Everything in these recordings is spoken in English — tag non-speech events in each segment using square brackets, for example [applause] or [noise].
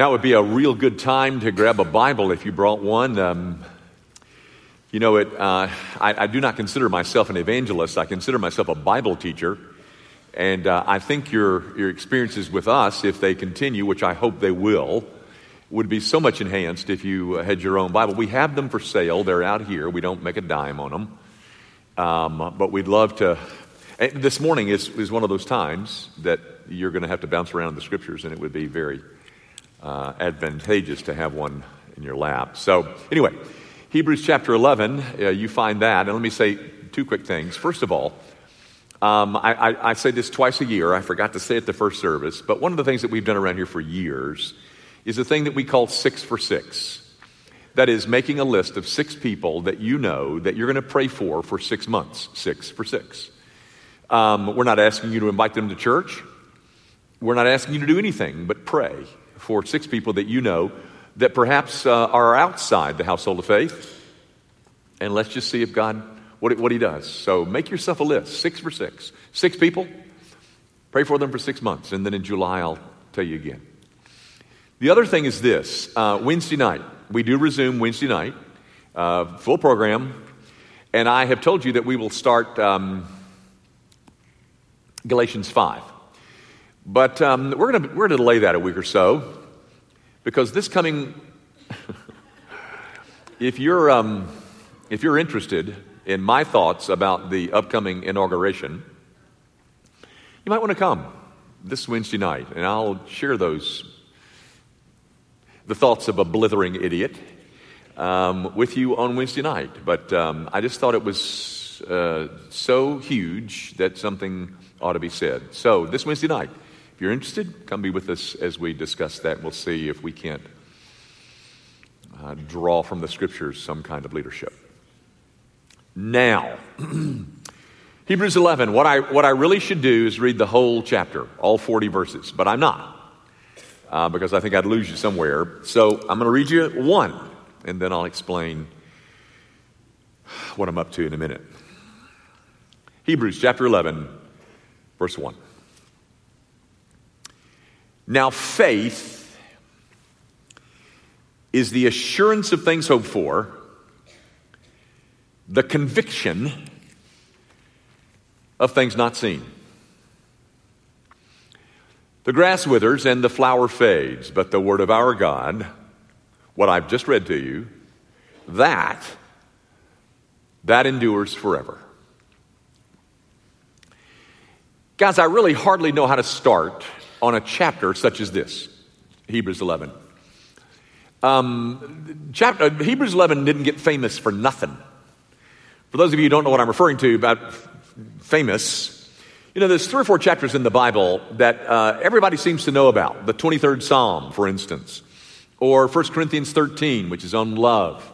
Now would be a real good time to grab a Bible if you brought one. Um, you know, it, uh, I, I, do not consider myself an evangelist. I consider myself a Bible teacher. And uh, I think your, your experiences with us, if they continue, which I hope they will, would be so much enhanced if you had your own Bible. We have them for sale. They're out here. We don't make a dime on them. Um, but we'd love to. this morning is, is one of those times that you're going to have to bounce around the scriptures, and it would be very uh, advantageous to have one in your lap. So, anyway, Hebrews chapter 11, uh, you find that. And let me say two quick things. First of all, um, I, I, I, say this twice a year. I forgot to say it the first service. But one of the things that we've done around here for years is a thing that we call six for six. That is, making a list of six people that you know that you're going to pray for for six months. Six for six. Um, we're not asking you to invite them to church. We're not asking you to do anything but pray for six people that you know that perhaps uh, are outside the household of faith. And let's just see if God, what, what He does. So make yourself a list six for six. Six people, pray for them for six months. And then in July, I'll tell you again. The other thing is this uh, Wednesday night, we do resume Wednesday night, uh, full program. And I have told you that we will start um, Galatians 5. But um, we're going we're to delay that a week or so because this coming, [laughs] if, you're, um, if you're interested in my thoughts about the upcoming inauguration, you might want to come this Wednesday night, and I'll share those, the thoughts of a blithering idiot, um, with you on Wednesday night. But um, I just thought it was uh, so huge that something ought to be said. So, this Wednesday night, if you're interested, come be with us as we discuss that. and We'll see if we can't uh, draw from the scriptures some kind of leadership. Now, [clears throat] Hebrews 11, what I, what I really should do is read the whole chapter, all 40 verses, but I'm not, uh, because I think I'd lose you somewhere. So I'm going to read you one, and then I'll explain what I'm up to in a minute. Hebrews chapter 11, verse 1. Now, faith is the assurance of things hoped for, the conviction of things not seen. The grass withers and the flower fades, but the word of our God, what I've just read to you, that that endures forever. Guys, I really hardly know how to start on a chapter such as this Hebrews 11. Um, chapter, uh, Hebrews 11 didn't get famous for nothing. For those of you who don't know what I'm referring to about famous, you know, there's three or four chapters in the Bible that uh, everybody seems to know about. The 23rd Psalm, for instance, or 1 Corinthians 13, which is on love.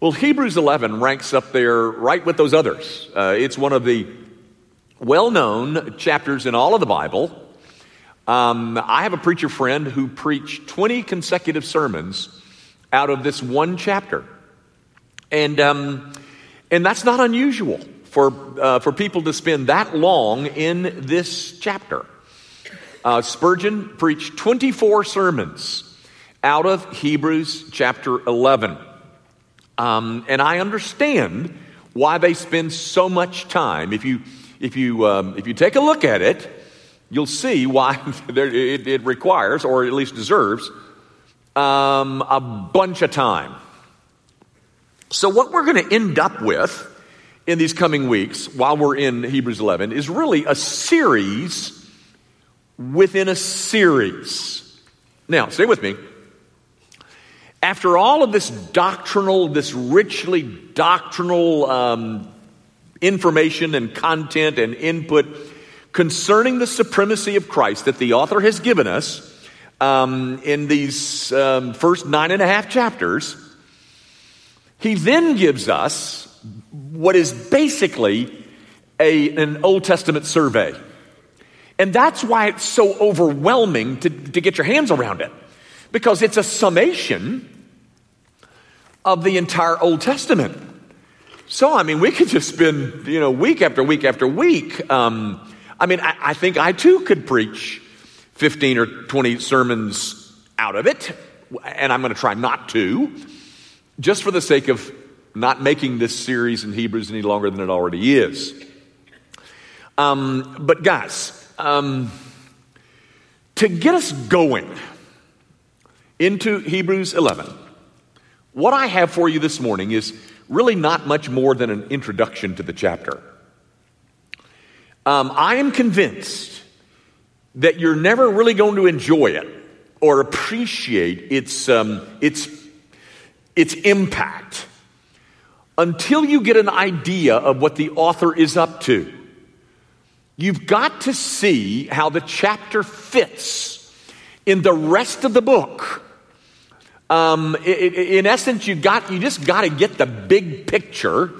Well, Hebrews 11 ranks up there right with those others. Uh, it's one of the well known chapters in all of the Bible. Um, I have a preacher friend who preached 20 consecutive sermons out of this one chapter. And, um, and that's not unusual for, uh, for people to spend that long in this chapter. Uh, Spurgeon preached 24 sermons out of Hebrews chapter 11. Um, and I understand why they spend so much time. If you, if you, um, if you take a look at it, you'll see why [laughs] it, it requires, or at least deserves, um, a bunch of time. So, what we're going to end up with in these coming weeks while we're in Hebrews 11 is really a series within a series. Now, stay with me. After all of this doctrinal, this richly doctrinal um, information and content and input concerning the supremacy of Christ that the author has given us um, in these um, first nine and a half chapters, he then gives us what is basically a, an Old Testament survey. And that's why it's so overwhelming to, to get your hands around it, because it's a summation of the entire Old Testament. So, I mean, we could just spend, you know, week after week after week um, I mean, I, I think I too could preach 15 or 20 sermons out of it, and I'm going to try not to, just for the sake of not making this series in Hebrews any longer than it already is. Um, but, guys, um, to get us going into Hebrews 11, what I have for you this morning is really not much more than an introduction to the chapter. Um, I am convinced that you're never really going to enjoy it or appreciate its, um, its, its impact until you get an idea of what the author is up to. You've got to see how the chapter fits in the rest of the book. Um, in essence, you got you just got to get the big picture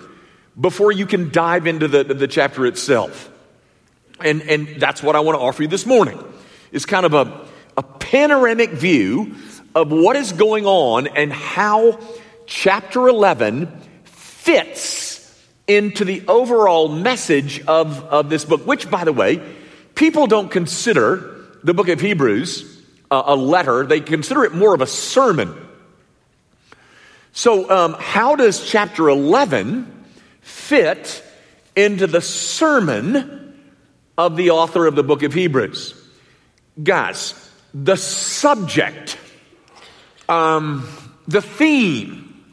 before you can dive into the, the chapter itself. And, and that's what I want to offer you this morning. Is kind of a, a panoramic view of what is going on and how chapter 11 fits into the overall message of, of this book, which, by the way, people don't consider the book of Hebrews a letter, they consider it more of a sermon. So, um, how does chapter 11 fit into the sermon of the author of the book of Hebrews? Guys, the subject, um, the theme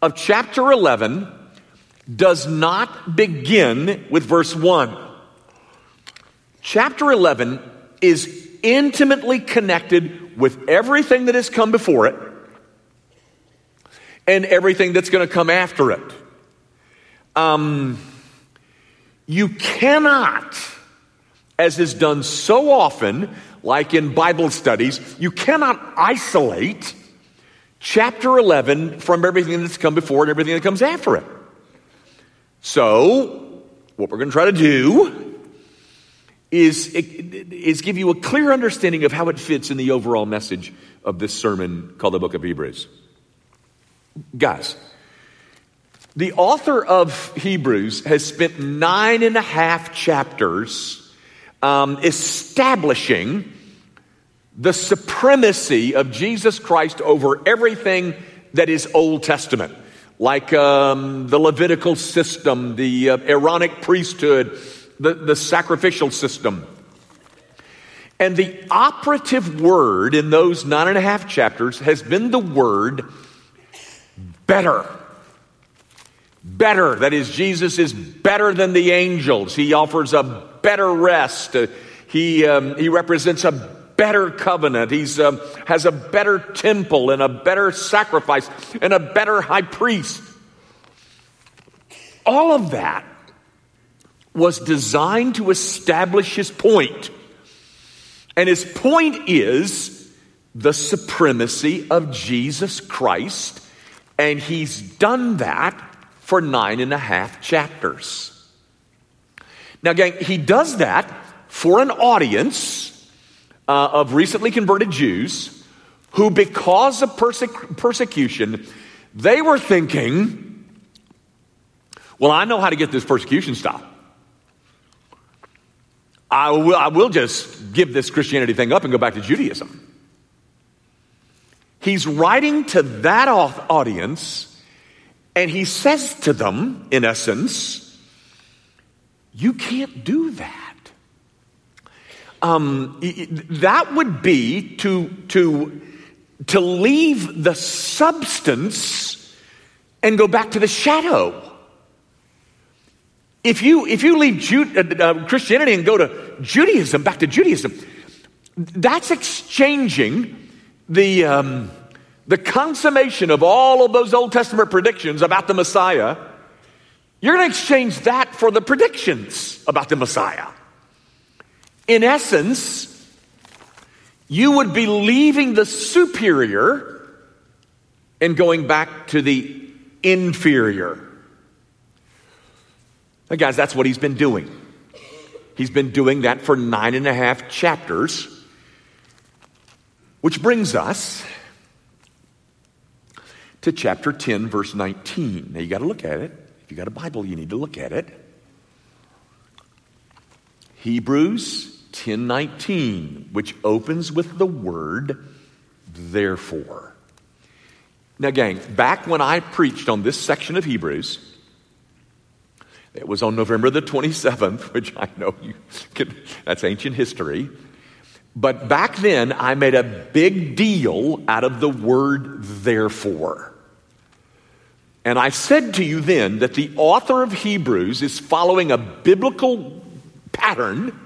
of chapter 11 does not begin with verse 1. Chapter 11 is intimately connected with everything that has come before it and everything that's going to come after it. Um, you cannot, as is done so often, like in Bible studies, you cannot isolate chapter 11 from everything that's come before and everything that comes after it. So, what we're going to try to do is, is give you a clear understanding of how it fits in the overall message of this sermon called the book of Hebrews. Guys, the author of Hebrews has spent nine and a half chapters um, establishing the supremacy of Jesus Christ over everything that is Old Testament like um, the Levitical system, the uh, Aaronic priesthood, the, the sacrificial system. And the operative word in those nine and a half chapters has been the word better. Better. That is, Jesus is better than the angels. He offers a better rest. Uh, he, um, he represents a better covenant. He um, has a better temple and a better sacrifice and a better high priest. All of that was designed to establish his point. And his point is the supremacy of Jesus Christ. And he's done that for nine and a half chapters. Now, gang, he does that for an audience uh, of recently converted Jews who, because of persec- persecution, they were thinking, well, I know how to get this persecution stopped. I will, I will just give this Christianity thing up and go back to Judaism. He's writing to that audience, and he says to them, in essence, you can't do that um, that would be to, to, to leave the substance and go back to the shadow. If you, if you leave Jude, uh, uh, Christianity and go to Judaism, back to Judaism, that's exchanging the, um, the consummation of all of those Old Testament predictions about the Messiah. You're going to exchange that for the predictions about the Messiah. In essence, you would be leaving the superior and going back to the inferior. Now, guys, that's what he's been doing. He's been doing that for nine and a half chapters, which brings us to chapter 10, verse 19. Now, you got to look at it. If you got a Bible, you need to look at it. Hebrews 10:19, which opens with the word therefore. Now, gang, back when I preached on this section of Hebrews, it was on November the 27th, [laughs] which I know you can, that's ancient history. But back then, I made a big deal out of the word therefore. And I said to you then that the author of Hebrews is following a biblical pattern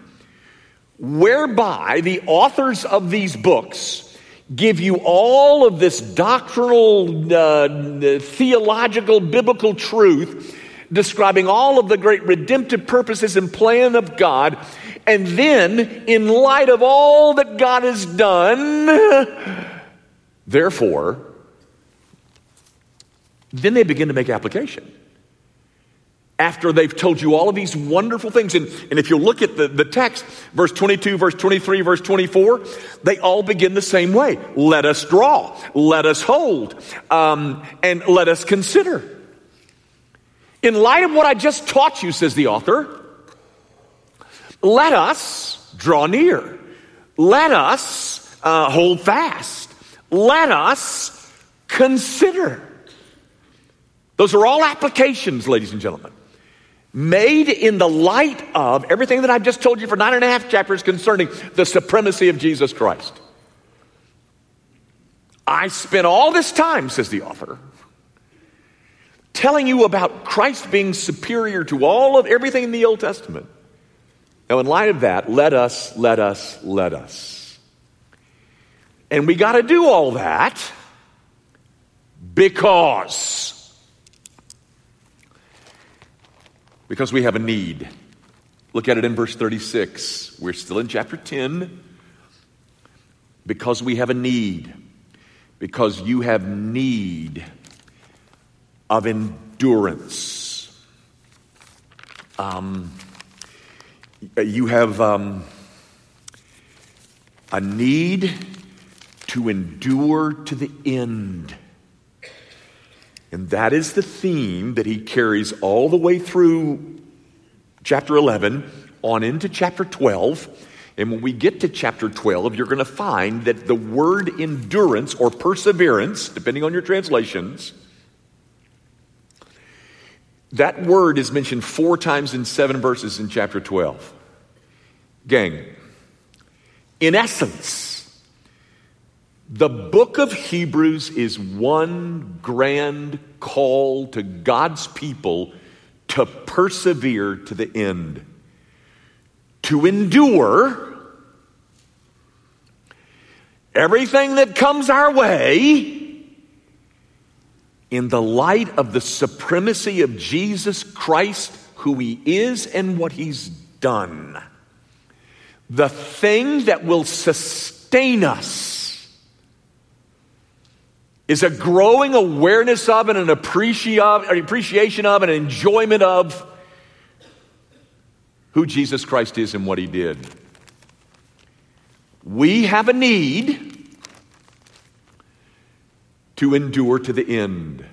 whereby the authors of these books give you all of this doctrinal, uh, theological, biblical truth describing all of the great redemptive purposes and plan of God. And then, in light of all that God has done, therefore, then they begin to make application after they've told you all of these wonderful things. And, and if you look at the, the text, verse 22, verse 23, verse 24, they all begin the same way. Let us draw, let us hold, um, and let us consider. In light of what I just taught you, says the author, let us draw near. Let us uh, hold fast. Let us consider. Those are all applications, ladies and gentlemen made in the light of everything that I've just told you for nine and a half chapters concerning the supremacy of Jesus Christ. I spent all this time, says the author, telling you about Christ being superior to all of everything in the Old Testament. Now, in light of that, let us, let us, let us. And we got to do all that because Because we have a need. Look at it in verse 36. We're still in chapter 10. Because we have a need. Because you have need of endurance. Um, you have um, a need to endure to the end. And that is the theme that he carries all the way through chapter 11 on into chapter 12. And when we get to chapter 12, you're going to find that the word endurance or perseverance, depending on your translations, that word is mentioned four times in seven verses in chapter 12. Gang, in essence, the book of Hebrews is one grand call to God's people to persevere to the end, to endure everything that comes our way in the light of the supremacy of Jesus Christ, who He is and what He's done. The thing that will sustain us is a growing awareness of and an uh, appreciation of and enjoyment of who Jesus Christ is and what he did. We have a need to endure to the end,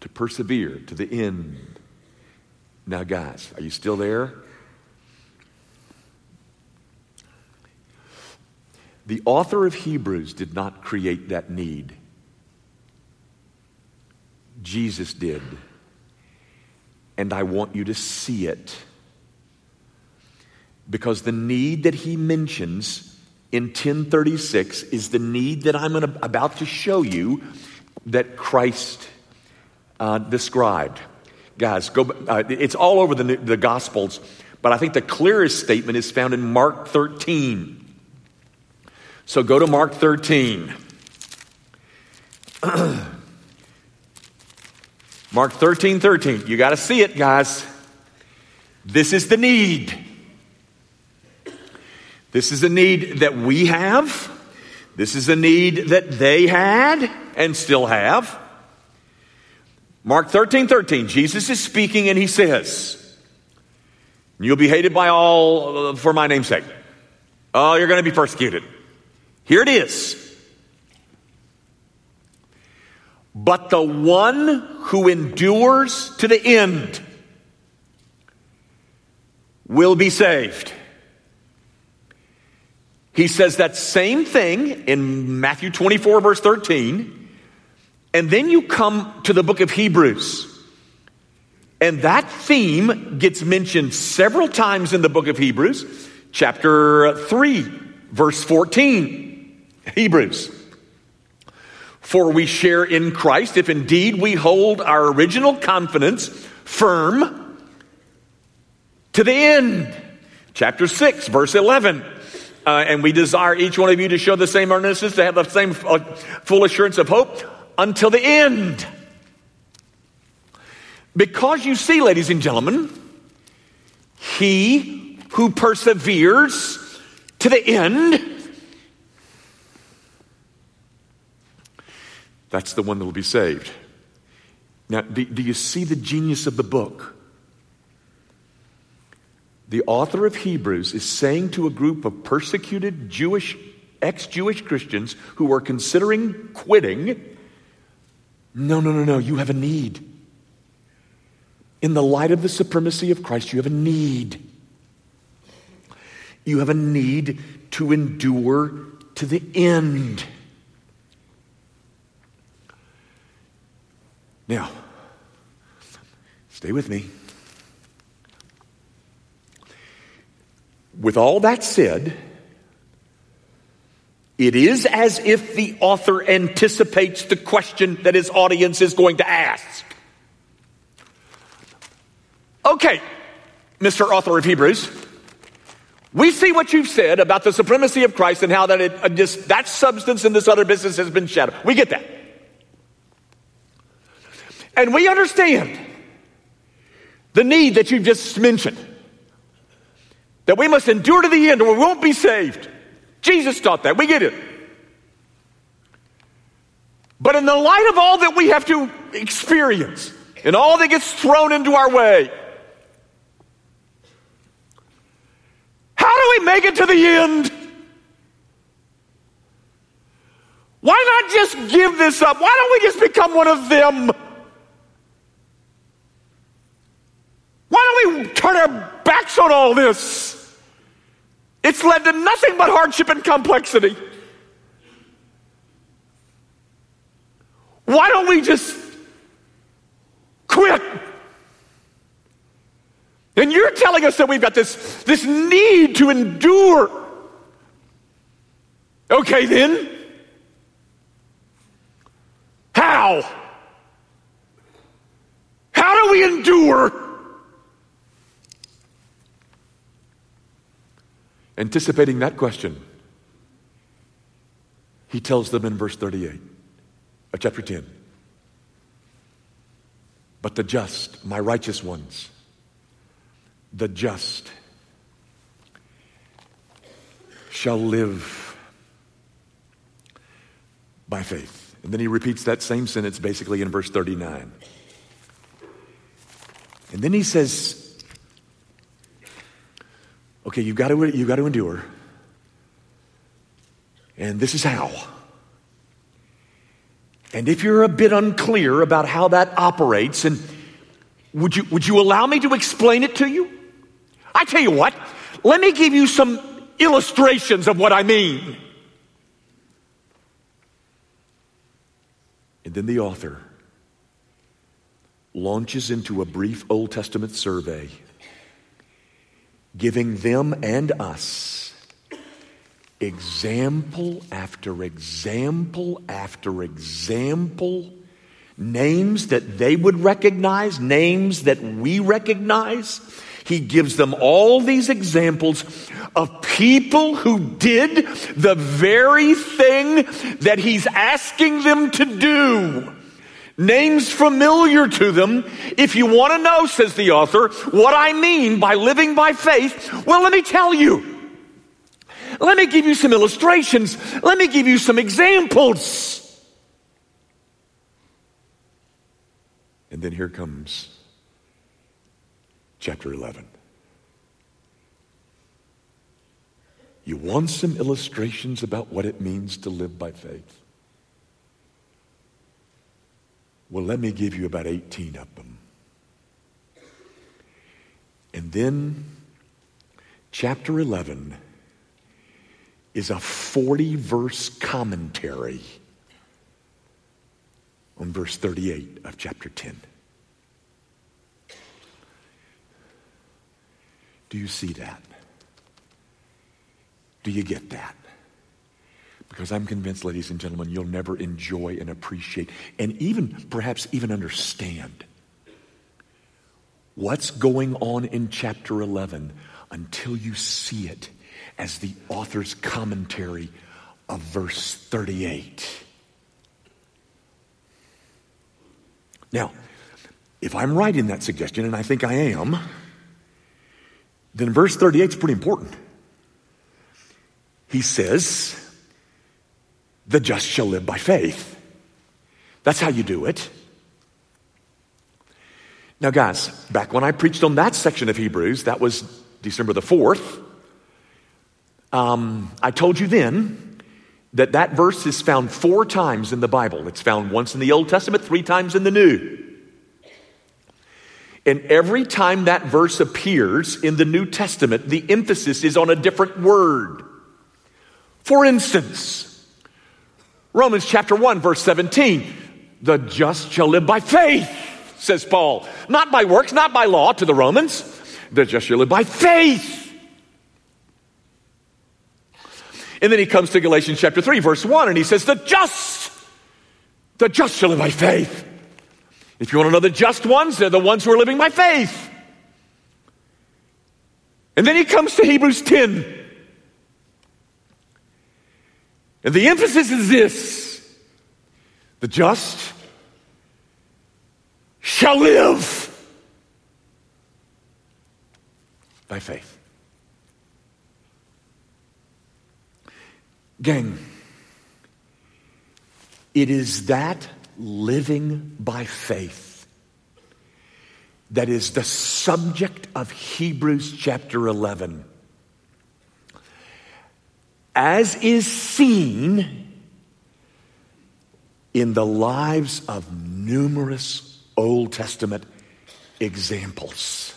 to persevere to the end. Now, guys, are you still there? The author of Hebrews did not create that need. Jesus did. And I want you to see it. Because the need that he mentions in 1036 is the need that I'm about to show you that Christ uh, described. Guys, go, uh, it's all over the, the Gospels, but I think the clearest statement is found in Mark 13. So go to Mark 13. [clears throat] Mark 13 13. You got to see it, guys. This is the need. This is a need that we have. This is a need that they had and still have. Mark 13 13. Jesus is speaking and he says, You'll be hated by all uh, for my name's sake. Oh, you're going to be persecuted. Here it is. But the one who endures to the end will be saved. He says that same thing in Matthew 24, verse 13. And then you come to the book of Hebrews. And that theme gets mentioned several times in the book of Hebrews, chapter 3, verse 14. Hebrews. For we share in Christ if indeed we hold our original confidence firm to the end. Chapter 6, verse 11. Uh, and we desire each one of you to show the same earnestness, to have the same uh, full assurance of hope until the end. Because you see, ladies and gentlemen, he who perseveres to the end, that's the one that will be saved. Now, do, do you see the genius of the book? The author of Hebrews is saying to a group of persecuted Jewish, ex Jewish Christians who are considering quitting, no, no, no, no, you have a need. In the light of the supremacy of Christ, you have a need. You have a need to endure to the end. Now, stay with me. With all that said, it is as if the author anticipates the question that his audience is going to ask. Okay, Mr. Author of Hebrews, we see what you've said about the supremacy of Christ and how that it, uh, just, that substance in this other business has been shattered. We get that. And we understand the need that you've just mentioned. That we must endure to the end or we won't be saved. Jesus taught that. We get it. But in the light of all that we have to experience and all that gets thrown into our way, how do we make it to the end? Why not just give this up? Why don't we just become one of them? Why don't we turn our backs on all this? It's led to nothing but hardship and complexity. Why don't we just quit? And you're telling us that we've got this, this need to endure. Okay, then. How? How do we endure? Anticipating that question, he tells them in verse 38 of chapter 10 But the just, my righteous ones, the just shall live by faith. And then he repeats that same sentence basically in verse 39. And then he says, Okay, you've got to, you've got to endure. And this is how. And if you're a bit unclear about how that operates, and would you, would you allow me to explain it to you? I tell you what, let me give you some illustrations of what I mean. And then the author launches into a brief Old Testament survey giving them and us example after example after example, names that they would recognize, names that we recognize. He gives them all these examples of people who did the very thing that he's asking them to do. Names familiar to them. If you want to know, says the author, what I mean by living by faith, well, let me tell you. Let me give you some illustrations. Let me give you some examples. And then here comes chapter 11. You want some illustrations about what it means to live by faith? Well, let me give you about 18 of them. And then, chapter 11 is a 40 verse commentary on verse 38 of chapter 10. Do you see that? Do you get that? Because I'm convinced, ladies and gentlemen, you'll never enjoy and appreciate and even, perhaps, even understand what's going on in chapter 11 until you see it as the author's commentary of verse 38. Now, if I'm right in that suggestion, and I think I am, then verse 38 is pretty important. He says, The just shall live by faith. That's how you do it. Now, guys, back when I preached on that section of Hebrews, that was December the 4th, um, I told you then that that verse is found four times in the Bible. It's found once in the Old Testament, three times in the New. And every time that verse appears in the New Testament, the emphasis is on a different word. For instance, Romans chapter 1, verse 17 the just shall live by faith, says Paul. Not by works, not by law to the Romans. The just shall live by faith. And then he comes to Galatians chapter 3, verse 1, and he says, The just, the just shall live by faith. If you want to know the just ones, they're the ones who are living by faith. And then he comes to Hebrews 10. And the emphasis is this the just shall live by faith. Gang, it is that living by faith that is the subject of Hebrews chapter 11. As is seen in the lives of numerous Old Testament examples.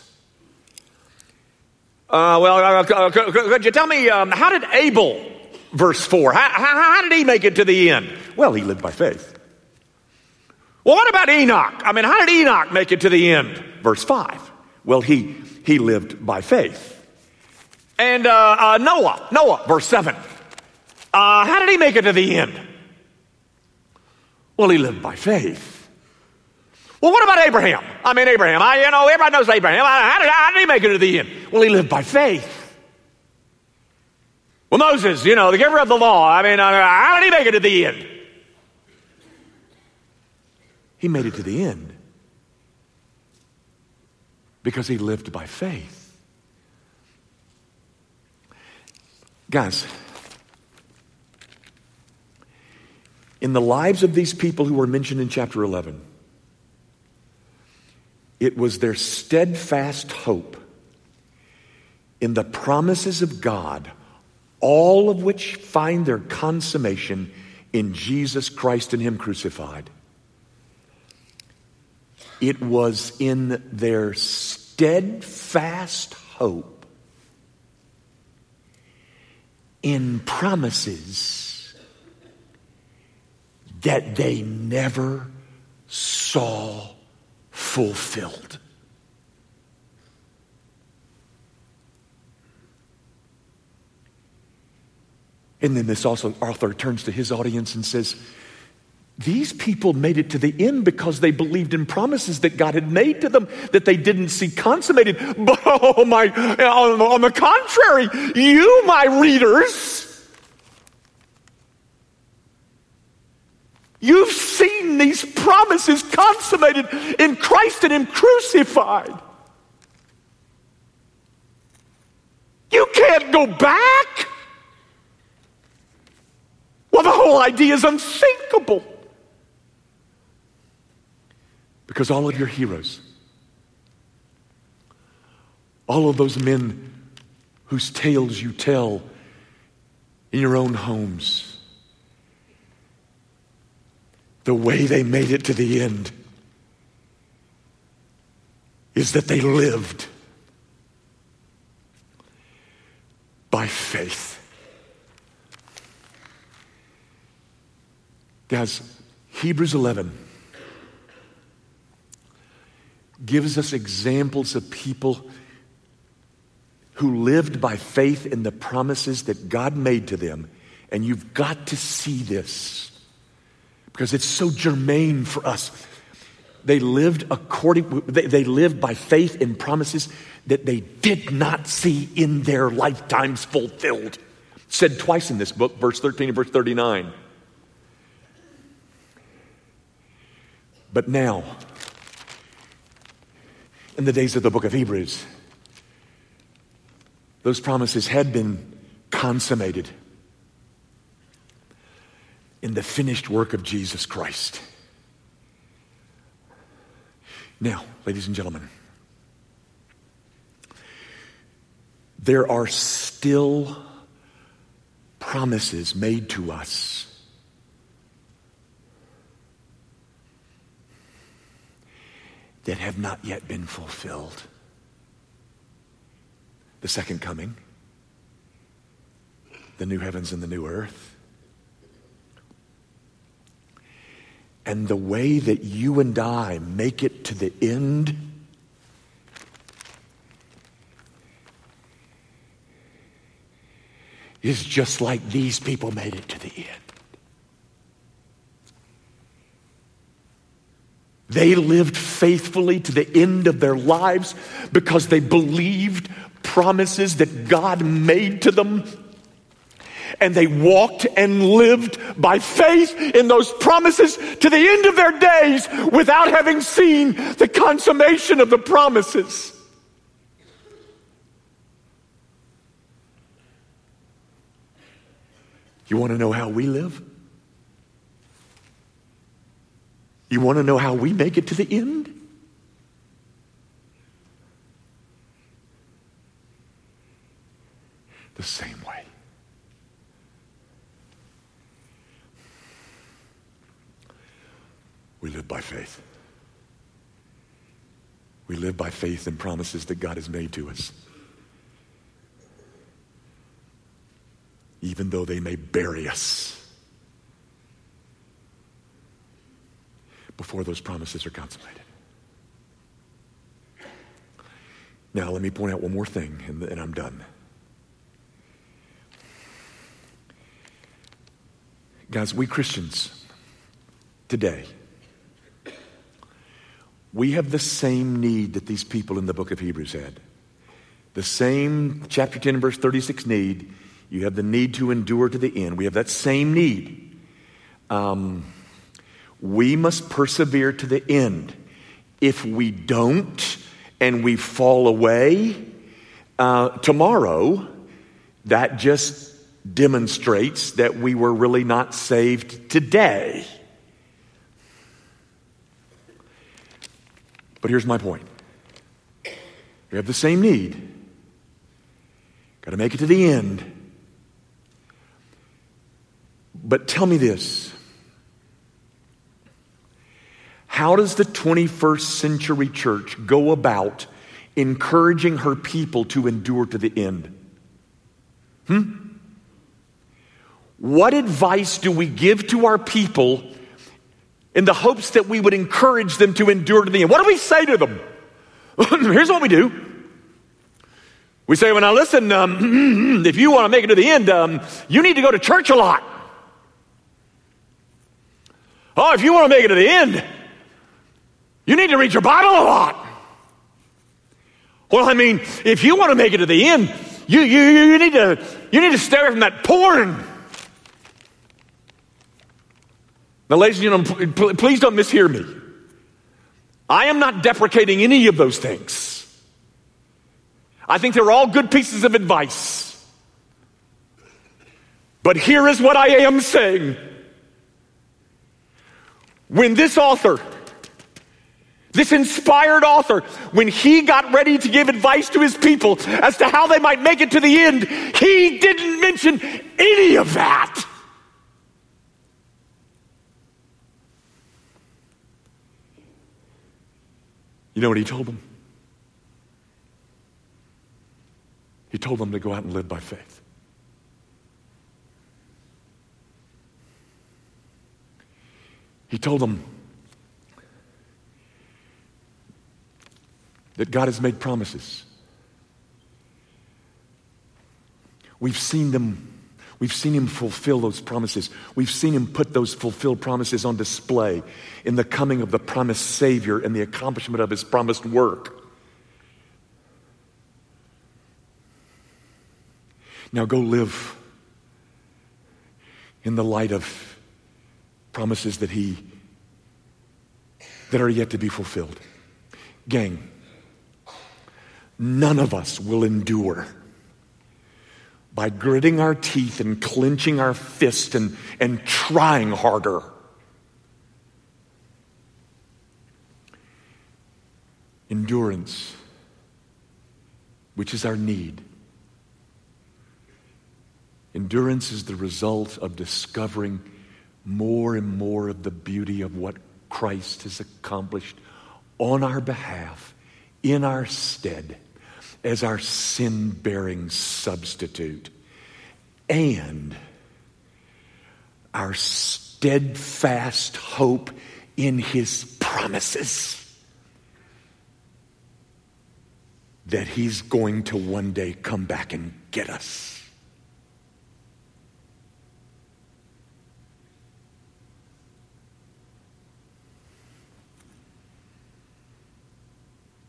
Uh, well, uh, uh could, could, you tell me um, how did Abel, verse 4, how, how, how did he make it to the end? Well, he lived by faith. Well, what about Enoch? I mean, how did Enoch make it to the end? Verse 5. Well, he, he lived by faith. And uh, uh, Noah, Noah, verse 7. Uh, how did he make it to the end? Well, he lived by faith. Well, what about Abraham? I mean, Abraham. I, you know, everybody knows Abraham. How did, how did he make it to the end? Well, he lived by faith. Well, Moses, you know, the giver of the law. I mean, uh, how did he make it to the end? He made it to the end because he lived by faith. Guys, in the lives of these people who were mentioned in chapter 11, it was their steadfast hope in the promises of God, all of which find their consummation in Jesus Christ and Him crucified. It was in their steadfast hope in promises that they never saw fulfilled. And then this also author turns to his audience and says, these people made it to the end because they believed in promises that God had made to them that they didn't see consummated. [laughs] But oh my, on, on the contrary, you, my readers, you've seen these promises consummated in Christ and Him crucified. You can't go back. Well, the whole idea is unthinkable. Because all of your heroes, all of those men whose tales you tell in your own homes, the way they made it to the end is that they lived by faith. Guys, Hebrews 11 gives us examples of people who lived by faith in the promises that God made to them. And you've got to see this because it's so germane for us. They lived according, they, lived by faith in promises that they did not see in their lifetimes fulfilled. Said twice in this book, verse 13 and verse 39. But now, in the days of the book of Hebrews, those promises had been consummated in the finished work of Jesus Christ. Now, ladies and gentlemen, there are still promises made to us that have not yet been fulfilled. The second coming, the new heavens and the new earth. And the way that you and I make it to the end is just like these people made it to the end. They lived faithfully to the end of their lives because they believed promises that God made to them. And they walked and lived by faith in those promises to the end of their days without having seen the consummation of the promises. You want to know how we live? You want to know how we make it to the end? The same way. We live by faith. We live by faith in promises that God has made to us. Even though they may bury us before those promises are consummated. Now, let me point out one more thing, and, and I'm done. Guys, we Christians today, we have the same need that these people in the book of Hebrews had. The same chapter 10, verse 36 need. You have the need to endure to the end. We have that same need. Um, we must persevere to the end. If we don't and we fall away uh, tomorrow, that just demonstrates that we were really not saved today. But here's my point we have the same need. Got to make it to the end. But tell me this how does the 21st century church go about encouraging her people to endure to the end? Hmm? What advice do we give to our people in the hopes that we would encourage them to endure to the end? What do we say to them? [laughs] Here's what we do. We say, well, now listen, um, [clears throat] if you want to make it to the end, um, you need to go to church a lot. Oh, if you want to make it to the end, you need to read your Bible a lot. Well, I mean, if you want to make it to the end, you, you, you, need, to, you need to stay away from that porn. Now, ladies and gentlemen, please don't mishear me. I am not deprecating any of those things. I think they're all good pieces of advice. But here is what I am saying. When this author this inspired author, when he got ready to give advice to his people as to how they might make it to the end, he didn't mention any of that. You know what he told them? He told them to go out and live by faith. He told them that God has made promises. We've seen them We've seen him fulfill those promises. We've seen him put those fulfilled promises on display in the coming of the promised Savior and the accomplishment of his promised work. Now go live in the light of promises that he that are yet to be fulfilled. Gang, none of us will endure by gritting our teeth and clenching our fist and, and trying harder. Endurance, which is our need. Endurance is the result of discovering more and more of the beauty of what Christ has accomplished on our behalf, in our stead as our sin bearing substitute and our steadfast hope in his promises that he's going to one day come back and get us.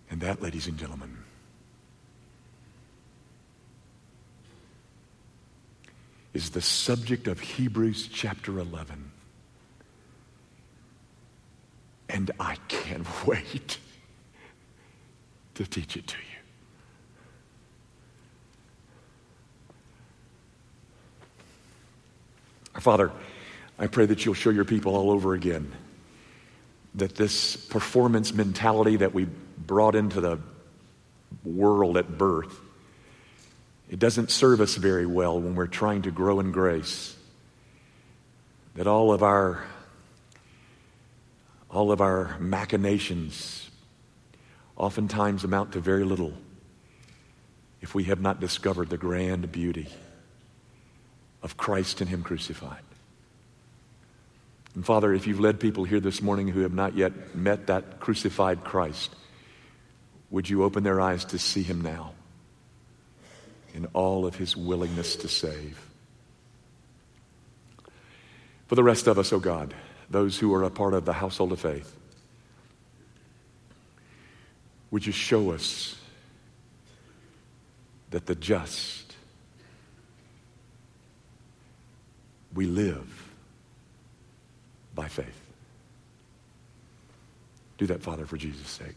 And that, ladies and gentlemen, is the subject of Hebrews chapter 11. And I can't [laughs] wait to teach it to you. Father, I pray that you'll show your people all over again that this performance mentality that we brought into the world at birth it doesn't serve us very well when we're trying to grow in grace. That all of our all of our machinations oftentimes amount to very little if we have not discovered the grand beauty of Christ and Him crucified. And Father, if you've led people here this morning who have not yet met that crucified Christ, would you open their eyes to see Him now? In all of his willingness to save. For the rest of us, O oh God, those who are a part of the household of faith, would you show us that the just, we live by faith? Do that, Father, for Jesus' sake.